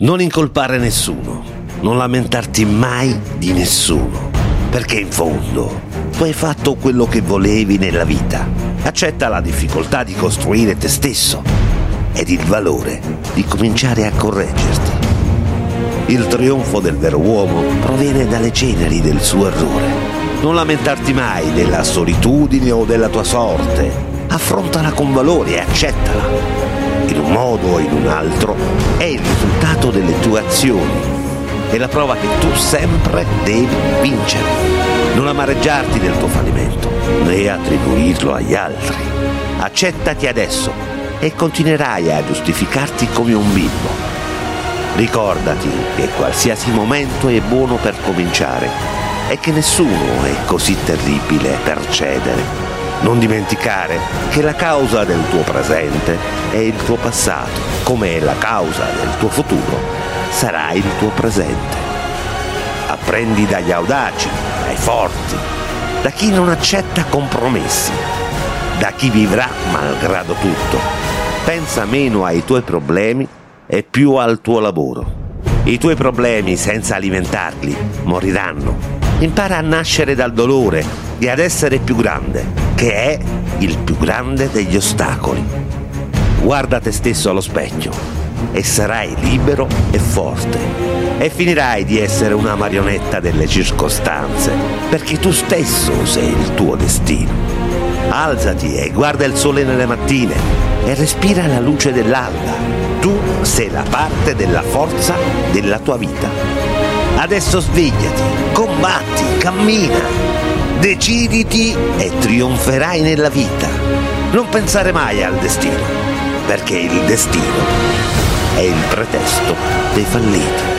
Non incolpare nessuno, non lamentarti mai di nessuno, perché in fondo tu hai fatto quello che volevi nella vita. Accetta la difficoltà di costruire te stesso ed il valore di cominciare a correggerti. Il trionfo del vero uomo proviene dalle ceneri del suo errore. Non lamentarti mai della solitudine o della tua sorte. Affrontala con valore e accettala. In un modo o in un altro è il risultato delle tue azioni. È la prova che tu sempre devi vincere. Non amareggiarti del tuo fallimento, né attribuirlo agli altri. Accettati adesso e continuerai a giustificarti come un bimbo Ricordati che qualsiasi momento è buono per cominciare e che nessuno è così terribile per cedere. Non dimenticare che la causa del tuo presente è il tuo passato, come la causa del tuo futuro sarà il tuo presente. Apprendi dagli audaci, dai forti, da chi non accetta compromessi, da chi vivrà malgrado tutto. Pensa meno ai tuoi problemi e più al tuo lavoro. I tuoi problemi, senza alimentarli, moriranno. Impara a nascere dal dolore e ad essere più grande, che è il più grande degli ostacoli. Guarda te stesso allo specchio e sarai libero e forte. E finirai di essere una marionetta delle circostanze, perché tu stesso sei il tuo destino. Alzati e guarda il sole nelle mattine e respira la luce dell'alba tu sei la parte della forza della tua vita. Adesso svegliati, combatti, cammina, deciditi e trionferai nella vita. Non pensare mai al destino, perché il destino è il pretesto dei falliti.